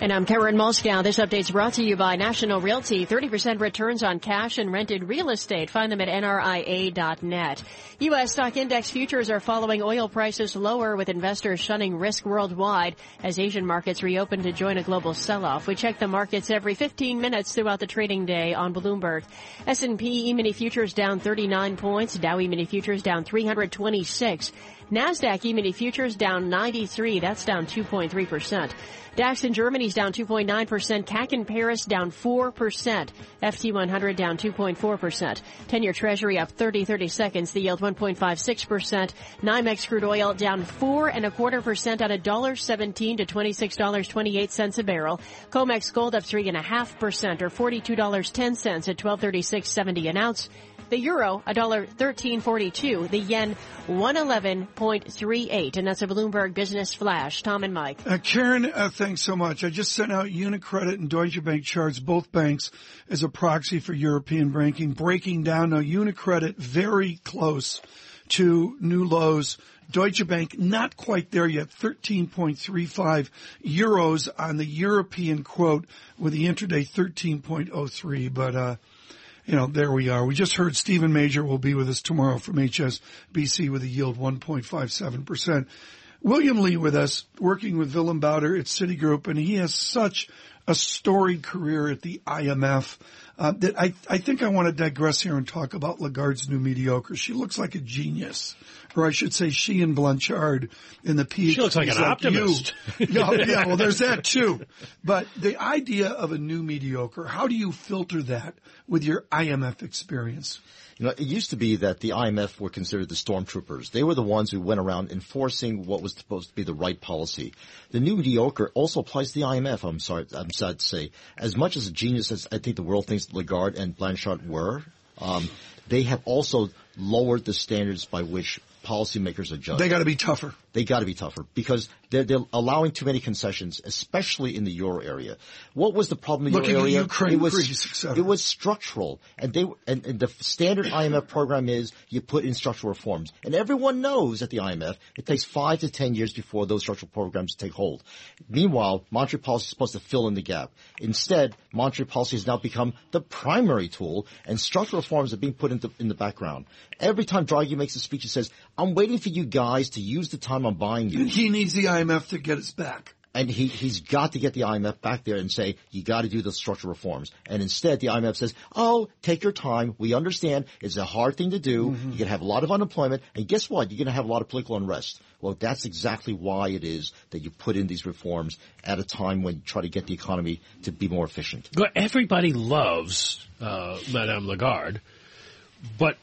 And I'm Karen Moskow. This update's brought to you by National Realty. 30% returns on cash and rented real estate. Find them at nria.net. U.S. stock index futures are following oil prices lower with investors shunning risk worldwide as Asian markets reopen to join a global sell-off. We check the markets every 15 minutes throughout the trading day on Bloomberg. S&P E-mini futures down 39 points. Dow E-mini futures down 326. NASDAQ E-mini futures down 93. That's down 2.3%. DAX in Germany is down 2.9%. CAC in Paris down 4%. FT100 down 2.4%. 10-year treasury up 30, 30 seconds. The yield 1.56%. NYMEX crude oil down 4 and a quarter percent at $1.17 to $26.28 a barrel. COMEX gold up 3.5% or $42.10 at 1236.70 an ounce. The euro, a dollar thirteen forty two. The yen, one eleven point three eight. And that's a Bloomberg Business Flash. Tom and Mike. Uh, Karen, uh, thanks so much. I just sent out Unicredit and Deutsche Bank charts, both banks, as a proxy for European banking. Breaking down now, Unicredit very close to new lows. Deutsche Bank not quite there yet, 13.35 euros on the European quote with the intraday 13.03. But, uh, you know, there we are. We just heard Steven Major will be with us tomorrow from HSBC with a yield 1.57%. William Lee with us, working with Willem Buiter at Citigroup, and he has such a storied career at the IMF uh, that I, I think I want to digress here and talk about Lagarde's new mediocre. She looks like a genius, or I should say, she and Blanchard in the PhD. She looks like an like optimist. yeah, yeah, well, there's that too. But the idea of a new mediocre, how do you filter that with your IMF experience? You know, it used to be that the IMF were considered the stormtroopers. They were the ones who went around enforcing what was supposed to be the right policy. The new mediocre also applies to the IMF. I'm sorry, I'm to say. As much as a genius as I think the world thinks Lagarde and Blanchard were, um, they have also lowered the standards by which policymakers are judged. They got to be tougher. They got to be tougher because they're, they're allowing too many concessions, especially in the euro area. What was the problem in the Looking euro area? Ukraine, it was Greece, it was structural, and they and, and the standard IMF program is you put in structural reforms, and everyone knows at the IMF it takes five to ten years before those structural programs take hold. Meanwhile, monetary policy is supposed to fill in the gap. Instead, monetary policy has now become the primary tool, and structural reforms are being put into in the background. Every time Draghi makes a speech, he says, "I'm waiting for you guys to use the time I'm buying you." He needs the IMF to get its back. And he, he's got to get the IMF back there and say, you got to do the structural reforms. And instead, the IMF says, oh, take your time. We understand it's a hard thing to do. Mm-hmm. You're going to have a lot of unemployment. And guess what? You're going to have a lot of political unrest. Well, that's exactly why it is that you put in these reforms at a time when you try to get the economy to be more efficient. But everybody loves uh, Madame Lagarde, but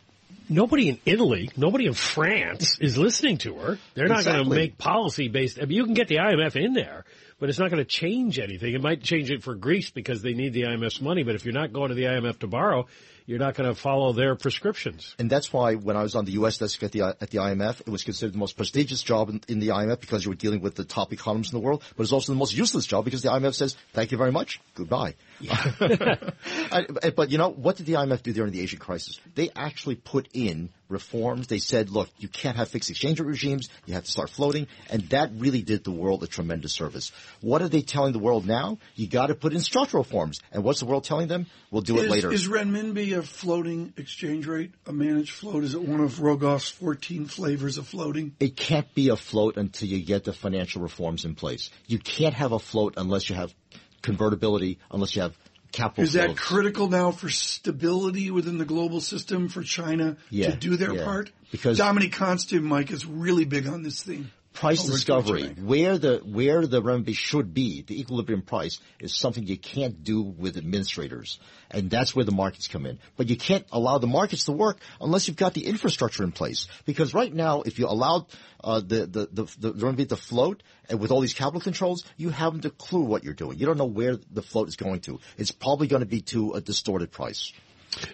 nobody in Italy, nobody in France is listening to her. They're not going to make policy based. I mean, you can get the IMF in there, but it's not going to change anything. It might change it for Greece because they need the IMF's money, but if you're not going to the IMF to borrow, you're not going to follow their prescriptions. And that's why when I was on the U.S. desk at the at the IMF, it was considered the most prestigious job in, in the IMF because you were dealing with the top economists in the world. But it's also the most useless job because the IMF says, "Thank you very much, goodbye." I- but you know what did the IMF do during the Asian crisis? They actually put in reforms. They said, "Look, you can't have fixed exchange rate regimes. You have to start floating," and that really did the world a tremendous service. What are they telling the world now? You got to put in structural reforms. And what's the world telling them? We'll do it is, later. Is renminbi a floating exchange rate, a managed float? Is it one of Rogoff's 14 flavors of floating? it can't be a float until you get the financial reforms in place. You can't have a float unless you have convertibility, unless you have capital Is that flows. critical now for stability within the global system for China Yeah, to do their yeah. part? Because- Dominic Konstam, Mike, is really big on this theme. Price over discovery, where the where the renminbi should be, the equilibrium price is something you can't do with administrators, and that's where the markets come in. But you can't allow the markets to work unless you've got the infrastructure in place. Because right now, if you allowed uh, the, the the the renminbi to float and with all these capital controls, you haven't a clue what you're doing. You don't know where the float is going to. It's probably going to be to a distorted price.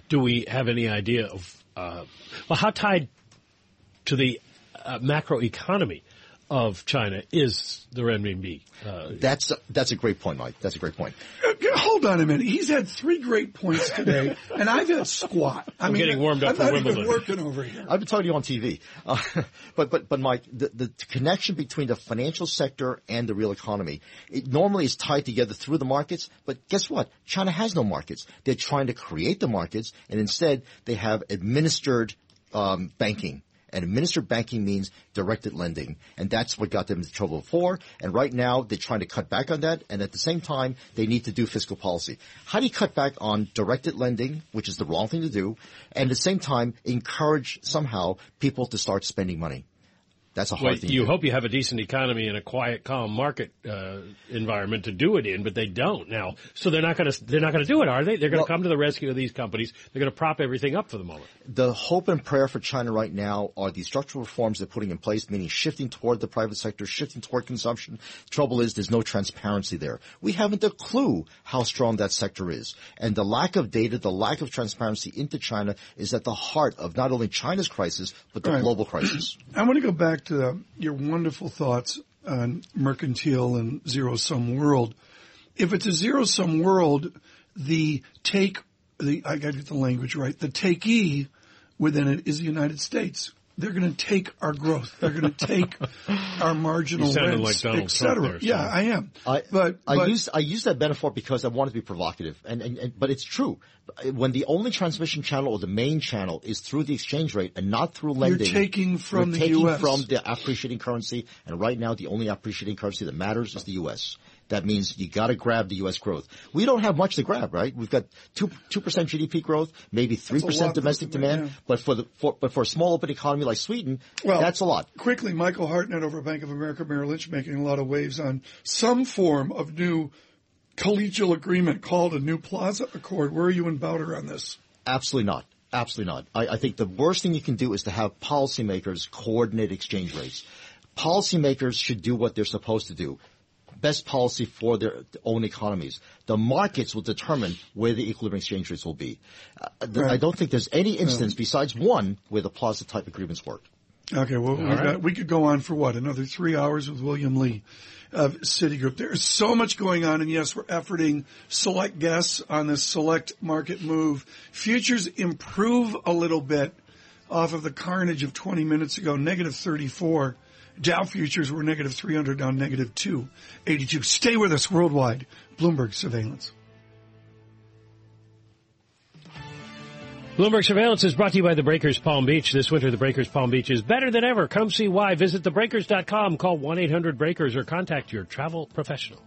Do we have any idea of, uh, well, how tied to the uh, macroeconomy of China is the renminbi. Uh, that's a, that's a great point, Mike. That's a great point. Hold on a minute. He's had three great points today, and I've had squat. I I'm mean, getting warmed up I'm for not Wimbledon. even working over here. I've been telling you on TV, uh, but but but Mike, the, the connection between the financial sector and the real economy, it normally is tied together through the markets. But guess what? China has no markets. They're trying to create the markets, and instead they have administered um, banking. And administered banking means directed lending. And that's what got them into trouble before. And right now, they're trying to cut back on that. And at the same time, they need to do fiscal policy. How do you cut back on directed lending, which is the wrong thing to do, and at the same time, encourage somehow people to start spending money? That's a hard well, thing. you to do. hope you have a decent economy and a quiet, calm market uh, environment to do it in, but they don't now. So they're not going to they're not going to do it, are they? They're going to Well- come to the rescue of these companies. They're going to prop everything up for the moment. the hope and prayer for China right now are the structural reforms they're putting in place, meaning shifting toward the private sector, shifting toward consumption. Trouble is there's no transparency there. We haven't a clue how strong that sector is. And the lack of data, the lack of transparency into China is at the heart of not only China's crisis, but the Right. global crisis. I want to go back to your wonderful thoughts on mercantile and zero sum world. If it's a zero sum world, the take, the, I got to get the language right, the takee within it is the United States. They're going to take our growth. They're going to take our marginal You sounded rents, like Donald et cetera. Trump there, yeah, I am. I, but, I but use I use that metaphor because I want to be provocative, and, and, and but it's true. When the only transmission channel or the main channel is through the exchange rate and not through lending, you're taking from the taking US. from the appreciating currency, and right now the only appreciating currency that matters is the U.S. That means you got to grab the U.S. growth. We don't have much to grab, right? We've got two two percent GDP growth, maybe three percent domestic demand, yeah. but for the for, but for a small open economy like Sweden, Well, that's a lot. Quickly, Michael Hartnett over at Bank of America Merrill Lynch making a lot of waves on some form of new collegial agreement called a new Plaza Accord. Where are you and Buiter on this? Absolutely not. Absolutely not. I, I think the worst thing you can do is to have policymakers coordinate exchange rates. Policymakers should do what they're supposed to do. Best policy for their own economies. The markets will determine where the equilibrium exchange rates will be. Uh, th- I don't think there's any instance besides one where the plaza type agreements work. Okay, well, we've right. got, we could go on for what, another three hours with William Lee of Citigroup. There is so much going on, and yes, we're efforting select guests on this select market move. Futures improve a little bit off of the carnage of 20 minutes ago, negative 34. Dow futures were negative 300, down negative 282. Stay with us worldwide. Bloomberg surveillance. Bloomberg Surveillance is brought to you by the Breakers Palm Beach. This winter, the Breakers Palm Beach is better than ever. Come see why. Visit thebreakers.com, call 1-800-BREAKERS, or contact your travel professional.